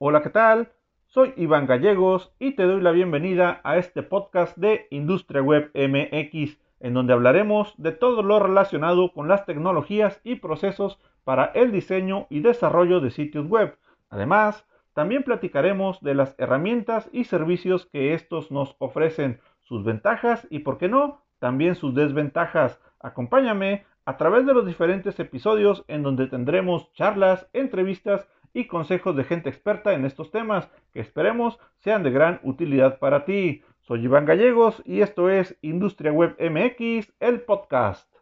Hola, ¿qué tal? Soy Iván Gallegos y te doy la bienvenida a este podcast de Industria Web MX, en donde hablaremos de todo lo relacionado con las tecnologías y procesos para el diseño y desarrollo de sitios web. Además, también platicaremos de las herramientas y servicios que estos nos ofrecen, sus ventajas y, por qué no, también sus desventajas. Acompáñame a través de los diferentes episodios en donde tendremos charlas, entrevistas y consejos de gente experta en estos temas que esperemos sean de gran utilidad para ti. Soy Iván Gallegos y esto es Industria Web MX, el podcast.